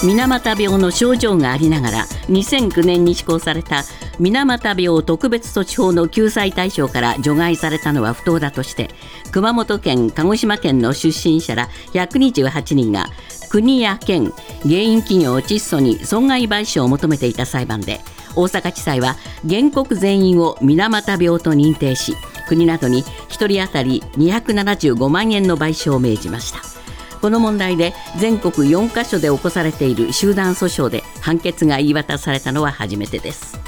水俣病の症状がありながら2009年に施行された水俣病特別措置法の救済対象から除外されたのは不当だとして熊本県鹿児島県の出身者ら128人が国や県原因企業窒素に損害賠償を求めていた裁判で大阪地裁は原告全員を水俣病と認定し国などに1人当たり275万円の賠償を命じました。この問題で全国4カ所で起こされている集団訴訟で判決が言い渡されたのは初めてです。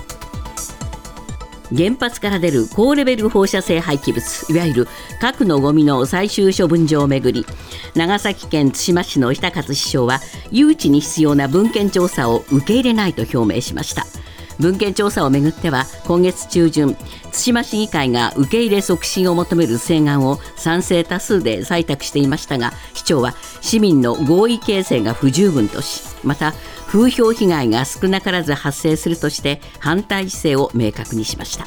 原発から出る高レベル放射性廃棄物いわゆる核のゴミの最終処分場をめぐり長崎県対馬市の久勝市長は誘致に必要な文献調査を受け入れないと表明しました。文献調査をめぐっては今月中旬対馬市議会が受け入れ促進を求める請願を賛成多数で採択していましたが市長は市民の合意形成が不十分としまた風評被害が少なからず発生するとして反対姿勢を明確にしました。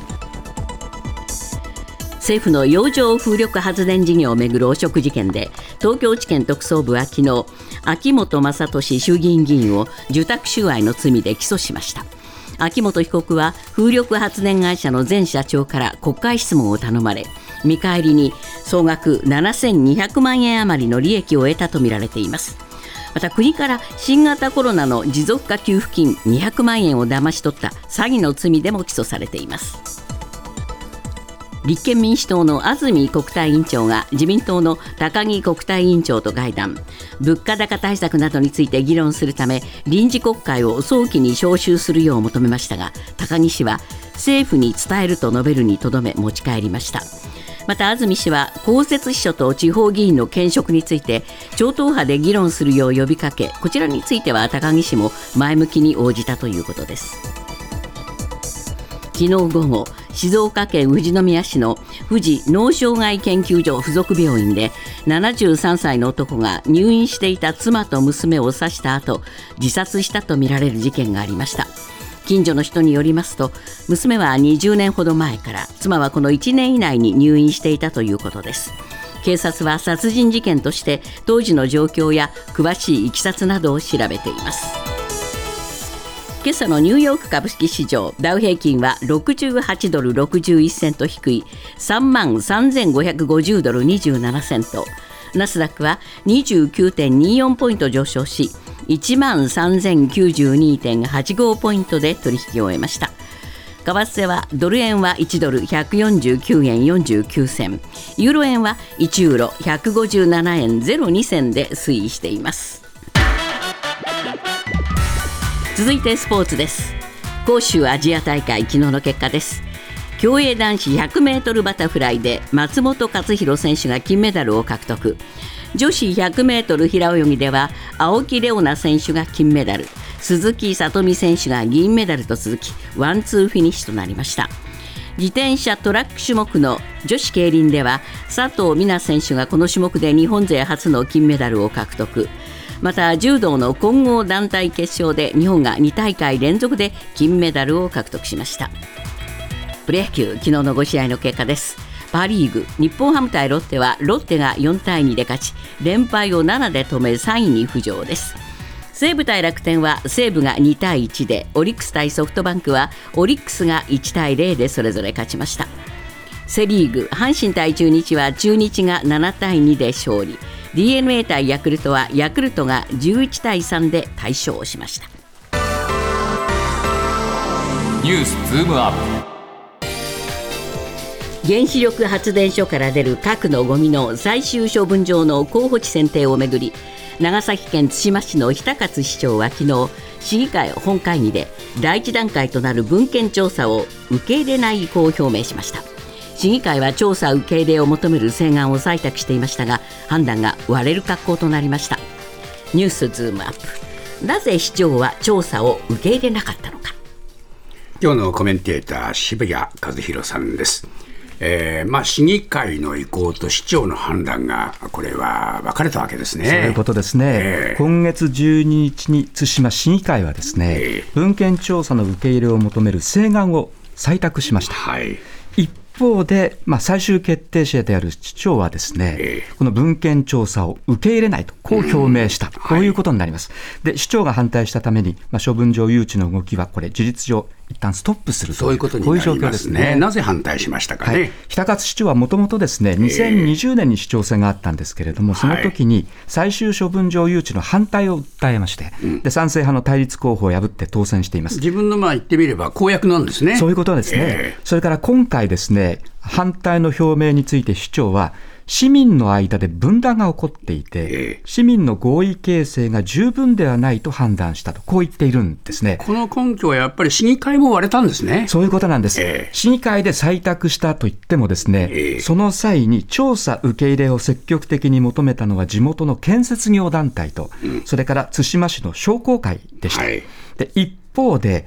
政府の洋上風力発電事業をめぐる汚職事件で東京地検特捜部は昨日秋本真利衆議院議員を受託収賄の罪で起訴しました。秋元被告は風力発電会社の前社長から国会質問を頼まれ見返りに総額7200万円余りの利益を得たとみられています。また国から新型コロナの持続化給付金200万円を騙し取った詐欺の罪でも起訴されています。立憲民主党の安住国対委員長が自民党の高木国対委員長と会談。物価高対策などについて議論するため臨時国会を早期に召集するよう求めましたが高木氏は政府に伝えると述べるにとどめ持ち帰りました。また安住氏は公設秘書と地方議員の兼職について超党派で議論するよう呼びかけこちらについては高木氏も前向きに応じたということです。昨日午後静岡県富士宮市の富士脳障害研究所附属病院で73歳の男が入院していた妻と娘を刺した後自殺したとみられる事件がありました。近所の人によりますと娘は20年ほど前から妻はこの1年以内に入院していたということです。警察は殺人事件として当時の状況や詳しいいきさつなどを調べています。今朝のニューヨーク株式市場ダウ平均は68ドル61セント低い3万3550ドル27セント。ナスダックは29.24ポイント上昇し1万3092.85ポイントで取引を終えました。為替はドル円は1ドル149円49銭。ユーロ円は1ユーロ157円02銭で推移しています。続いてスポーツです。杭州アジア大会昨日の結果です。競泳男子 100m バタフライで松本克弘選手が金メダルを獲得。女子 100m 平泳ぎでは青木玲緒樹選手が金メダル。鈴木聡美選手が銀メダルと続きワンツーフィニッシュとなりました。自転車トラック種目の女子競輪では佐藤水菜選手がこの種目で日本勢初の金メダルを獲得。また柔道の混合団体決勝で日本が2大会連続で金メダルを獲得しました。プロ野球昨日の5試合の結果です。パ・リーグ日本ハム対ロッテはロッテが4対2で勝ち連敗を7で止め3位に浮上です。西武対楽天は西武が2対1でオリックス対ソフトバンクはオリックスが1対0でそれぞれ勝ちました。セ・リーグ阪神対中日は中日が7対2で勝利。d n a 対ヤクルトはヤクルトが11対3で大勝しました。ニュースズームアップ。原子力発電所から出る核のゴミの最終処分場の候補地選定をめぐり長崎県対馬市の日勝市長は昨日市議会本会議で第一段階となる文献調査を受け入れない意向を表明しました。市議会は調査受け入れを求める請願を採択していましたが判断が割れる格好となりました。ニュースズームアップ。なぜ市長は調査を受け入れなかったのか。今日のコメンテーター渋谷和弘さんです。えーまあ、市議会の意向と市長の判断が、これは分かれたわけですね。そういうことですね、えー、今月12日に対馬市議会はですね、えー、文献調査の受け入れを求める請願を採択しました。はい。一方で、まあ、最終決定者である市長はですね、えこの文献調査を受け入れないと、こう表明した、こういうことになります。で、市長が反対したために、まあ、処分上誘致の動きは、これ、事実上、一旦ストップするとそういうことになりま況ですすね。ね。なぜ反対しましたかはいね。、日高市長はもともとですね、2020年に市長選があったんですけれども、その時に最終処分上誘致の反対を訴えまして、で賛成派の対立候補を破って当選しています。自分のまあ言ってみれば公約なんですね。そういうことですね、えそれから今回ですね、反対の表明について市長は、市民の間で分断が起こっていて、ええ市民の合意形成が十分ではないと判断したと、こう言っているんですね。この根拠はやっぱり市議会も割れたんですね。そういうことなんです、ええ市議会で採択したと言っても、ですね、ええその際に調査受け入れを積極的に求めたのは地元の建設業団体と、それから対馬市の商工会でした。はいで一方で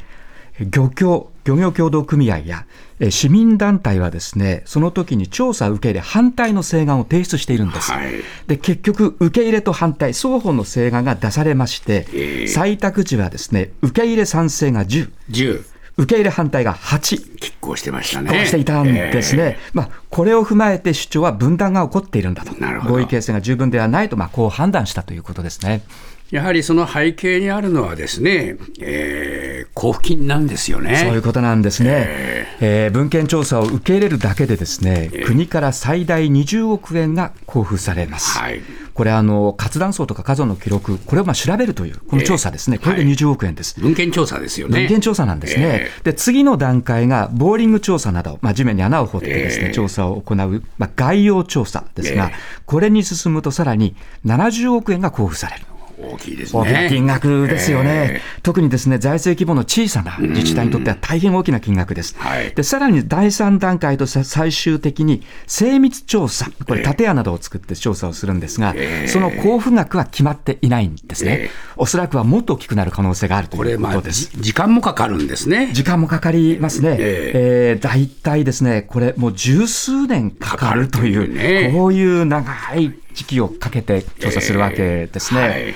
漁協漁業協同組合やえ市民団体はですねその時に調査受け入れ反対の請願を提出しているんです、はい。で結局受け入れと反対双方の請願が出されまして、ええ。採択時はですね受け入れ賛成が10 10、受け入れ反対が8拮抗してましたね。こうしていたんですね、まあ、これを踏まえて主張は分断が起こっているんだと。合意形成が十分ではないと、まあ、こう判断したということですね。やはりその背景にあるのはですね、えー交付金なんですよね。そういうことなんですね、えー文献調査を受け入れるだけで、ですね、国から最大20億円が交付されます。はいこれあの、活断層とか火山の記録、これをまあ調べるという、この調査ですね、これで20億円です。文献調査ですよね。文献調査なんですね、で次の段階がボーリング調査など、まあ、地面に穴を掘ってです、ねええ調査を行う、まあ、概要調査ですが、ええこれに進むとさらに70億円が交付される。大きいですね。大きな金額ですよね、え特にですね財政規模の小さな自治体にとっては大変大きな金額です。はい。でさらに第3段階とさ最終的に精密調査、これ、建屋などを作って調査をするんですが、その交付額は決まっていないんですね、ええ。おそらくはもっと大きくなる可能性があるというこまあ、とです。じ時間もかかるんですね。時間もかかりますね、え。えー大体ですね、これ、もう十数年かかるという、かかるというね。こういう長い時期をかけて調査するわけですね。えーはい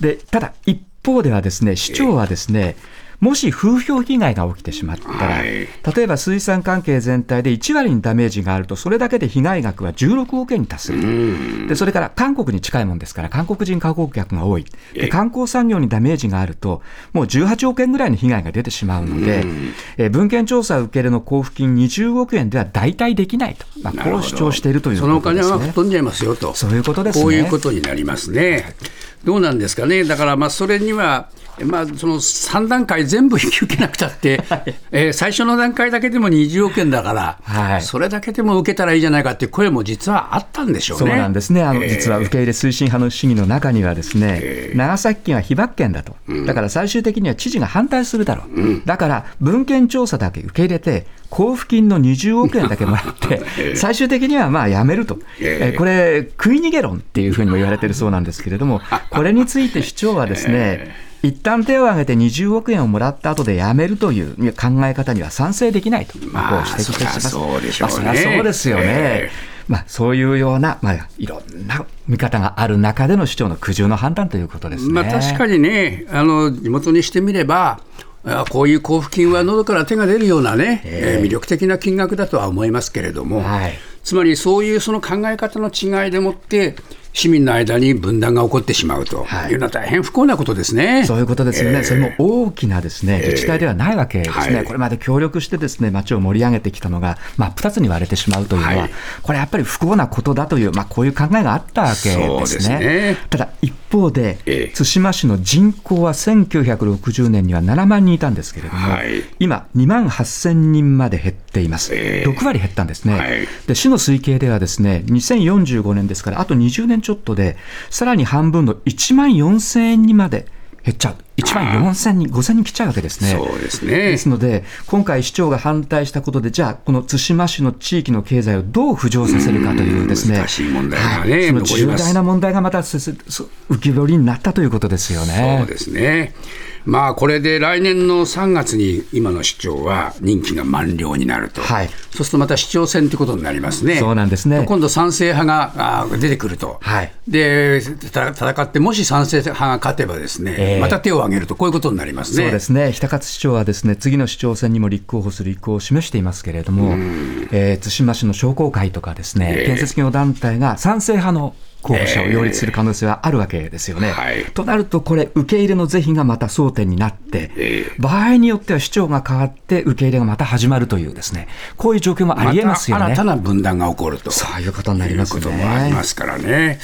でただ、一方ではですね、市長はですね、もし風評被害が起きてしまったら、はい。例えば水産関係全体で1割にダメージがあると、それだけで被害額は16億円に達すると、でそれから韓国に近いもんですから、韓国人観光客が多い、で観光産業にダメージがあると、もう18億円ぐらいの被害が出てしまうので、えー文献調査受け入れの交付金20億円では代替できないと、まあ、こう主張しているというそのお金ことですね。は吹っ飛んじゃいますよと。そういうことですね。こういうことになりますね。どうなんですかね。だから、まあ、それには、まあ、その3段階全部引き受けなくたって、えー最初の段階だけでも20億円だから、はい。それだけでも受けたらいいじゃないかっていう声も実はあったんでしょうそうね。なんですね、あのえー。実は受け入れ推進派の市議の中には、ですね、長崎県は被爆県だと、だから最終的には知事が反対するだろう、だから文献調査だけ受け入れて、交付金の20億円だけもらって、最終的にはまあやめると、ええーこれ、食い逃げ論っていうふうにも言われてるそうなんですけれども、これについて市長はですね、一旦手を挙げて20億円をもらった後でやめるという考え方には賛成できないと、まあ指摘してます。そうでしょうねまあそうですよね。えまあ、そういうような、まあ、いろんな見方がある中での市長の苦渋の判断ということですね。まあ、確かにね、あの地元にしてみれば、あこういう交付金は喉から手が出るようなね、えー魅力的な金額だとは思いますけれども、はい。つまりそういうその考え方の違いでもって、市民の間に分断が起こってしまうというのは大変不幸なことですね。そういうことですよね、それも大きなですね、自治体ではないわけですね、はい。これまで協力してですね町を盛り上げてきたのが、真っ二つに割れてしまうというのは、はい。これやっぱり不幸なことだという、まあ、こういう考えがあったわけですね。すね。ただ一方で、ええ。対馬市の人口は1960年には7万人いたんですけれども、はい。今、2万8000人まで減っています、ええ。6割減ったんですね。はい。で市の推計ではですね2045年ですからあと20年ちょっとでさらに半分の1万4000円にまで減っちゃう1万4000人5000人切っちゃうわけですね。そうですねですので今回市長が反対したことでじゃあこの対馬市の地域の経済をどう浮上させるかというですね難しい問題がねはいその重大な問題がまたすす浮き彫りになったということですよね。そうですね。まあこれで来年の3月に今の市長は任期が満了になると、はい。そうするとまた市長選ということになりますね。そうなんですね。今度、賛成派が出てくると、はい。でた戦って、もし賛成派が勝てばですね、ええ。また手を挙げると、こういうことになりますね。そうですね、日高市長はですね次の市長選にも立候補する意向を示していますけれども、えー対馬市の商工会とかですね、ええ。建設業団体が賛成派の候補者を擁立する可能性はあるわけですよね。はいとなると、これ、受け入れの是非がまた争点になって、ええ場合によっては市長が変わって、受け入れがまた始まるというですね、こういう状況もありえますよね。また新たな分断が起こると。そういうことになりますねいうこともありますからね。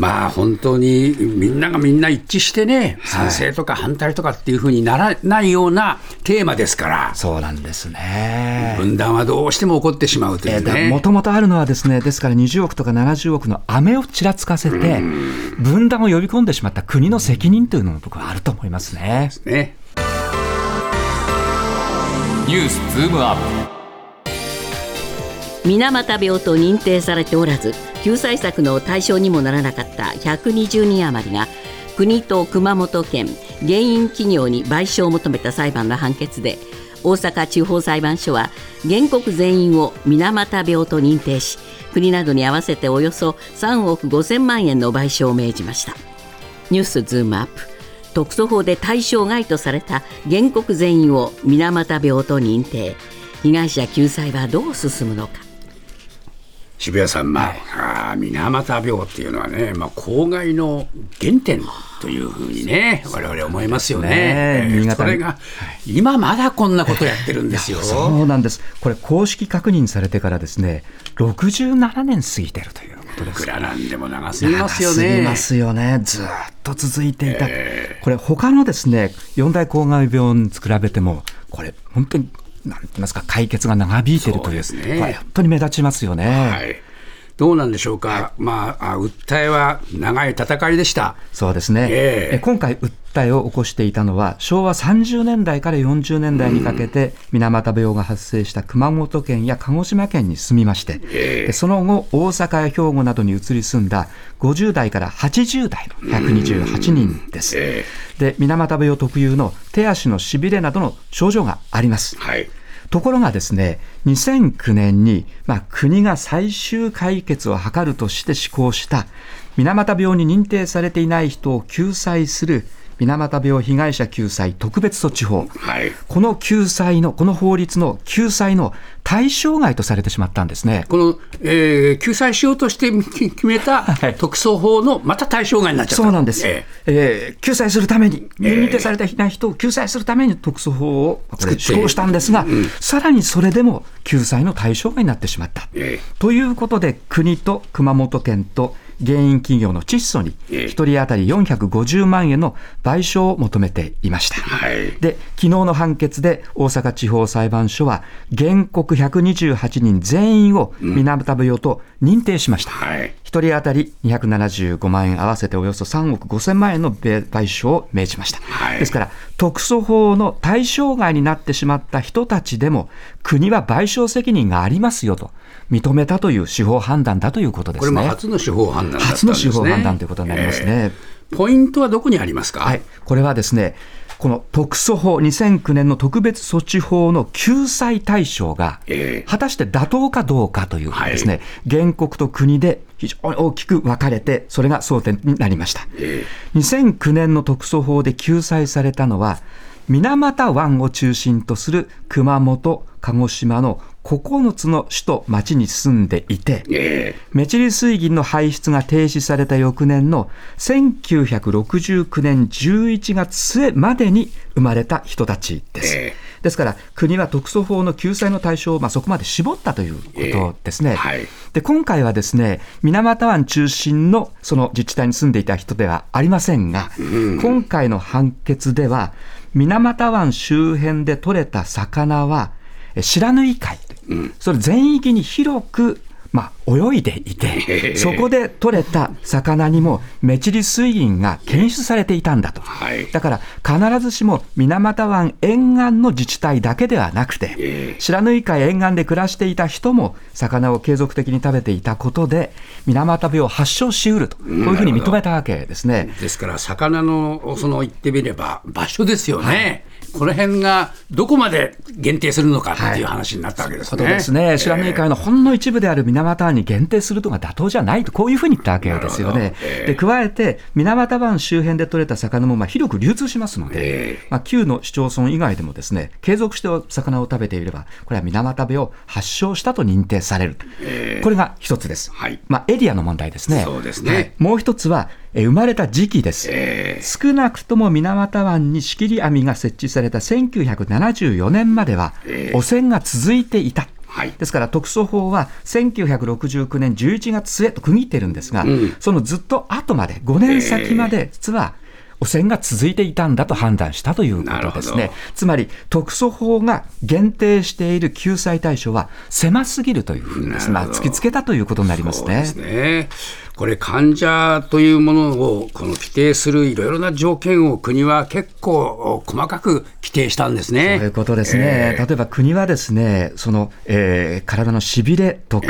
まあ本当にみんながみんな一致してね、賛成とか反対とかっていうふうにならないようなテーマですから、そうなんですね。分断はどうしても起こってしまうというね。もともとあるのはですね、ですから20億とか70億の飴をちらつかせて、分断を呼び込んでしまった国の責任というのも僕はあると思いますね。ねニュースズームアッ水俣病と認定されておらず救済策の対象にもならなかった120人余りが国と熊本県原因企業に賠償を求めた裁判の判決で大阪地方裁判所は原告全員を水俣病と認定し国などに合わせておよそ3億5千万円の賠償を命じました。ニュースズームアップ。特措法で対象外とされた原告全員を水俣病と認定。被害者救済はどう進むのか。渋谷さん、まあ、水俣病っていうのはね、まあ、公害の原点というふうにね、我々思いますよね。ねええーそれが、今まだこんなことやってるんですよ。そうなんです。これ公式確認されてからですね、67年過ぎてるということですいく。らなんでも長すぎますよ長すぎね。ますよね。ずーっと続いていた。これ他のですね、四大公害病に比べても、これ本当に、なんて言いますか、解決が長引いてるという、そうですねこれ本当に目立ちますよね。はい。どうなんでしょうか？まあ、あ訴えは長い戦いでした。そうですね、えええ今回、訴えを起こしていたのは、昭和30年代から40年代にかけて、水俣病が発生した熊本県や鹿児島県に住みまして、その後、大阪や兵庫などに移り住んだ50代から80代の128人です。えで水俣病特有の手足のしびれなどの症状があります。はい。ところがですね、2009年に、まあ、国が最終解決を図るとして施行した、水俣病に認定されていない人を救済する水俣病被害者救済特別措置法。はい。この救済の、この法律の救済の対象外とされてしまったんですね。この、えー救済しようとして 決めたはい特措法のまた対象外になっちゃった。そうなんです、ええー救済するために、ええ認定されていない人を救済するために特措法を施行したんですが、さらにそれでも救済の対象外になってしまった。えということで、国と熊本県と原因企業の窒素に、ええ1人当たり450万円の賠償を求めていました。はい。で、昨日の判決で大阪地方裁判所は、原告128人全員を水俣病と認定しました。はい。1人当たり275万円合わせておよそ3億5000万円の賠償を命じました、はいですから特措法の対象外になってしまった人たちでも国は賠償責任がありますよと認めたという司法判断だということですねこれも初の司法判断だったんですね。初の司法判断ということになりますね、えーポイントはどこにありますか？はい、これはですねこの特措法2009年の特別措置法の救済対象がええ。果たして妥当かどうかというですね、原告と国で非常に大きく分かれてそれが争点になりました。え2009年の特措法で救済されたのは水俣湾を中心とする熊本鹿児島の9つの首都町に住んでいてメチル水銀の排出が停止された翌年の1969年11月末までに生まれた人たちです。えですから国は特措法の救済の対象をまあそこまで絞ったということですね。えはいで今回はですね水俣湾中心のその自治体に住んでいた人ではありませんが、今回の判決では水俣湾周辺で取れた魚はえ白縫い貝、それ全域に広くまあ、泳いでいて、そこで取れた魚にもメチリ水銀が検出されていたんだと。はい。だから必ずしも水俣湾沿岸の自治体だけではなくて、白縫海沿岸で暮らしていた人も魚を継続的に食べていたことで、水俣病を発症しうると、こういうふうに認めたわけですね。ですから、魚のその言ってみれば、場所ですよね、この辺がどこまで限定するのかっていう話になったわけですね。ことですね、白縫海のほんの一部である水俣湾に限定するのが妥当じゃないと、こういうふうに言ったわけですよね。で加えて、水俣湾周辺で取れた魚もまあ広く流通しますので、まあ、旧の市町村以外でもですね継続して魚を食べていれば、これは水俣病を発症したと認定される、これが一つです、はい。まあ、エリアの問題ですね。そうですね。はい。もう一つは、え生まれた時期です、少なくとも水俣湾に仕切り網が設置された1974年までは、汚染が続いていた。はい。ですから特措法は1969年11月末と区切ってるんですが、そのずっと後まで、5年先まで、実は汚染が続いていたんだと判断したということですね。つまり、特措法が限定している救済対象は狭すぎるというふうにまあ、突きつけたということになりますねそうです。ね。これ、患者というものをこの規定するいろいろな条件を国は結構細かく規定したんですね。そういうことですね、例えば国はですね、その、えー体のしびれとか、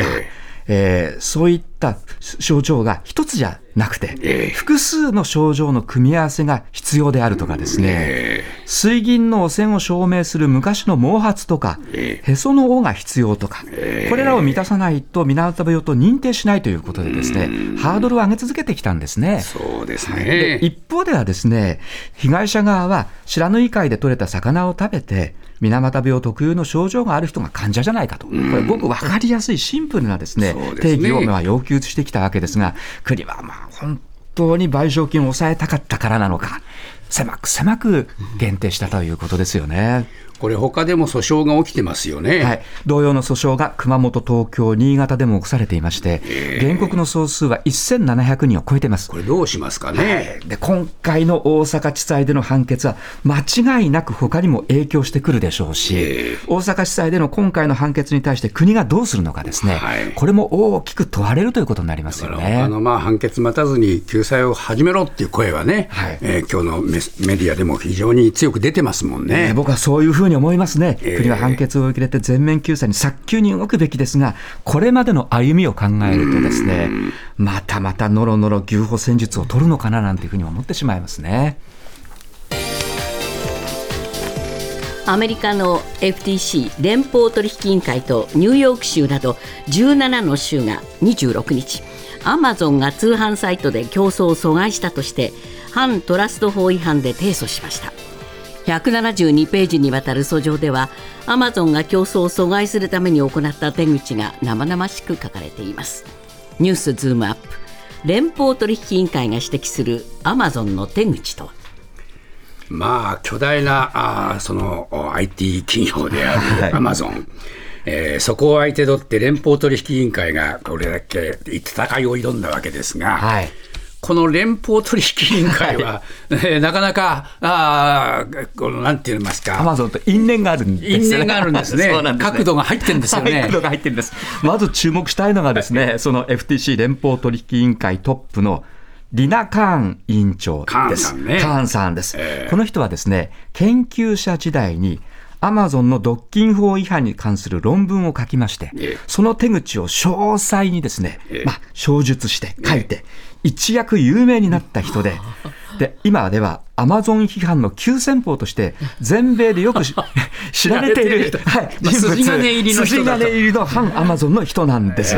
えーそういった症状が一つじゃなくて、複数の症状の組み合わせが必要であるとかですね、水銀の汚染を証明する昔の毛髪とか、へその緒が必要とか、これらを満たさないと水俣病と認定しないということでですね、ハードルを上げ続けてきたんですね。そうですでね。一方ではですね、被害者側は白縫海で取れた魚を食べて、水俣病特有の症状がある人が患者じゃないかと、これ、ごく分かりやすいシンプルなですね、定義をまあ要求してきたわけですが、国はまあ本当に賠償金を抑えたかったからなのか、狭く狭く限定したということですよね。これ、他でも訴訟が起きてますよね。はい、同様の訴訟が熊本、東京、新潟でも起こされていまして、原告の総数は1700人を超えています。これ、どうしますかね。で今回の大阪地裁での判決は、間違いなく他にも影響してくるでしょうし、大阪地裁での今回の判決に対して国がどうするのかですね、はいこれも大きく問われるということになりますよ他ね。のまあ判決待たずに救済を始めろっていう声はね、はいえー今日のメスメディアでも非常に強く出てますもんね。えー僕はそういうふうに思いますね、ええ。国は判決を受け入れて全面救済に早急に動くべきですが、これまでの歩みを考えると、ですねまたまたのろのろ牛歩戦術を取るのかななんていうふうに思ってしまいますね。アメリカの FTC 連邦取引委員会とニューヨーク州など17の州が26日アマゾンが通販サイトで競争を阻害したとして反トラスト法違反で提訴しました172ページにわたる訴状ではアマゾンが競争を阻害するために行った手口が生々しく書かれています。ニュースズームアップ。連邦取引委員会が指摘するアマゾンの手口とは？まあ、巨大なあーそのお IT 企業である アマゾン。えーそこを相手取って連邦取引委員会がこれだけ戦いを挑んだわけですが、はいこの連邦取引委員会は、えーなかなか、あーこのなんて言いますか、アマゾンと因縁があるんです因縁があるんですね。そうなんですね。角度が入ってるんですよね。角度が入ってるんです。まず注目したいのがですね、その FTC 連邦取引委員会トップのリナ・カーン委員長です。カーンさんね。カーンさんです。ええこの人はですね、研究者時代にアマゾンの独禁法違反に関する論文を書きましてええ、その手口を詳細にですねええ、まあ、詳述して書いて、一躍有名になった人で、で、今ではアマゾン批判の急先鋒として、全米でよくし 知られている、はい、筋金入りの筋金入りの反アマゾンの人なんです。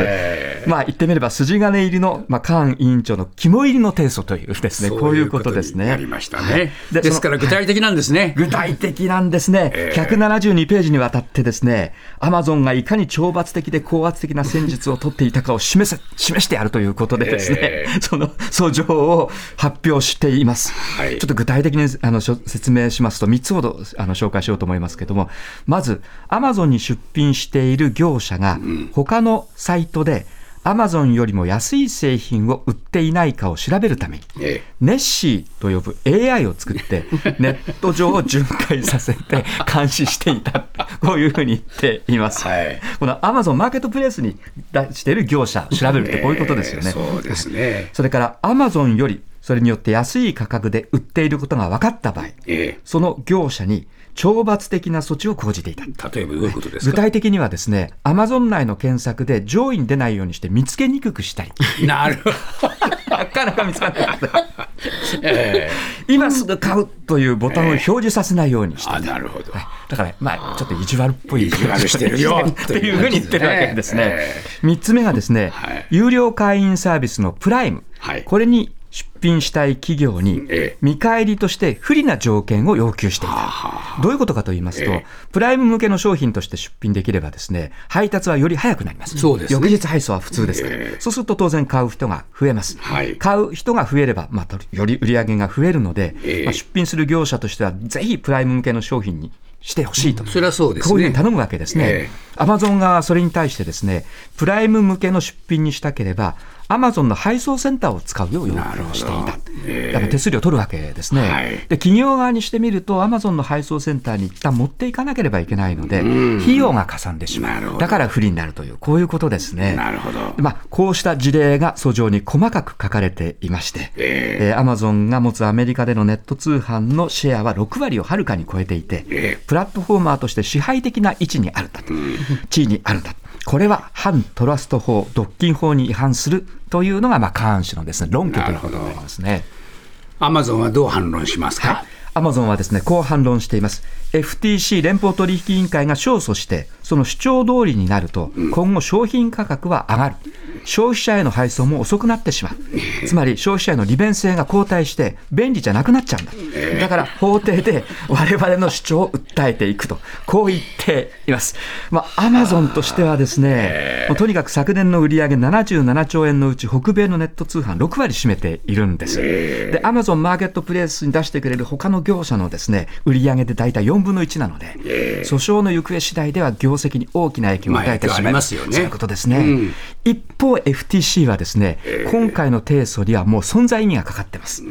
まあ言ってみれば筋金入りの、まあ、カーン委員長の肝入りの提訴というですね、こういうことですね。なりましたはいね。ですから具体的なんですね。具体的なんですね、ええ172ページにわたってですね、アマゾンがいかに懲罰的で高圧的な戦術を取っていたかを示せ示してやるということでですね、えその訴状を発表しています。はい。ちょっと具体的にあの説明しますと、3つほどあの紹介しようと思いますけれども、まず、アマゾンに出品している業者が、他のサイトで、アマゾンよりも安い製品を売っていないかを調べるために、えネッシーと呼ぶ AI を作って、ネット上を巡回させて監視していた、こういうふうに言っています。はい。このアマゾンマーケットプレイスに出している業者を調べるってこういうことですよね。えそうですね。それからアマゾンよりそれによって安い価格で売っていることが分かった場合、えその業者に懲罰的な措置を講じていた。え例えばどういうことです具か体的にはですね、アマゾン内の検索で上位に出ないようにして見つけにくくしたり、なるほど。なかなか見つからない。ええ今すぐ買うというボタンを表示させないようにしてあ、なるほど。だから、まあ、ちょっと意地悪っぽい。意地悪してるよっていうふうに言ってるわけですねえ。三つ目がですねはい、有料会員サービスのプライムはい。これに出品したい企業にええ、見返りとして不利な条件を要求していた。どういうことかと言いますとええ、プライム向けの商品として出品できればですね、配達はより早くなります。そうですね翌日配送は普通ですからええ。そうすると当然買う人が増えます。はい買う人が増えれば、まあ、より売り上げが増えるので、ええまあ、出品する業者としては、ぜひプライム向けの商品にしてほしいと。それはそうですね。こういうふうに頼むわけですねえ。アマゾン側はそれに対してですね、プライム向けの出品にしたければ、アマゾンの配送センターを使うよう要求していた。ええやっぱ手数料取るわけですね、はいで。企業側にしてみると、アマゾンの配送センターに一旦持っていかなければいけないので、費用がかさんでしまう。だから不利になるという、こういうことですね。なるほど。まあ、こうした事例が訴状に細かく書かれていまして、ええーアマゾンが持つアメリカでのネット通販のシェアは6割をはるかに超えていて、ええプラットフォーマーとして支配的な位置にあるんだと、地位にあるんだ。これは反トラスト法、独禁法に違反するというのが、まあ、カーン氏のですね、論拠ということになりますね。アマゾンはどう反論しますか、アマゾンはですね、こう反論しています。FTC 連邦取引委員会が勝訴して、その主張通りになると、今後商品価格は上がる。消費者への配送も遅くなってしまう。つまり消費者への利便性が後退して便利じゃなくなっちゃうんだ。だから法廷で我々の主張を訴えていくと、こう言っています。まあ、アマゾンとしてはですね、とにかく昨年の売上77兆円のうち北米のネット通販6割占めているんです。で、アマゾンマーケットプレイスに出してくれる他の業者のですね、売上で大体4分の1なので、訴訟の行方次第では業績に大きな影響を与えてしまいますよねそういうことですね。うん一方、FTC はですね、今回の提訴にはもう存在意味がかかってます。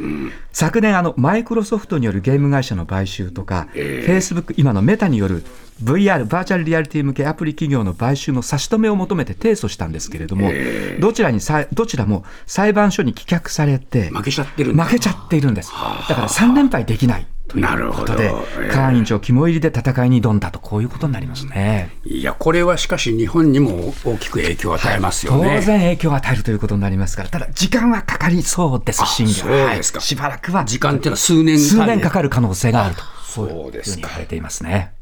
昨年、あの、マイクロソフトによるゲーム会社の買収とか、Facebook、今のメタによる VR、バーチャルリアリティ向けアプリ企業の買収の差し止めを求めて提訴したんですけれども、どちらにさ、どちらも裁判所に棄却されて、負けちゃってる負けちゃっているんです。だから3連敗できない。というなるほどことで、ええカーン委員長肝入りで戦いに挑んだと、こういうことになりますね。いや、これはしかし日本にも大きく影響を与えますよ当ね。然影響を与えるということになりますから、ただ時間はかかりそうです、審議は。はいしばらくは時間っていうのは数年数年かかる可能性があると、そうですかいうふうに言われていますね。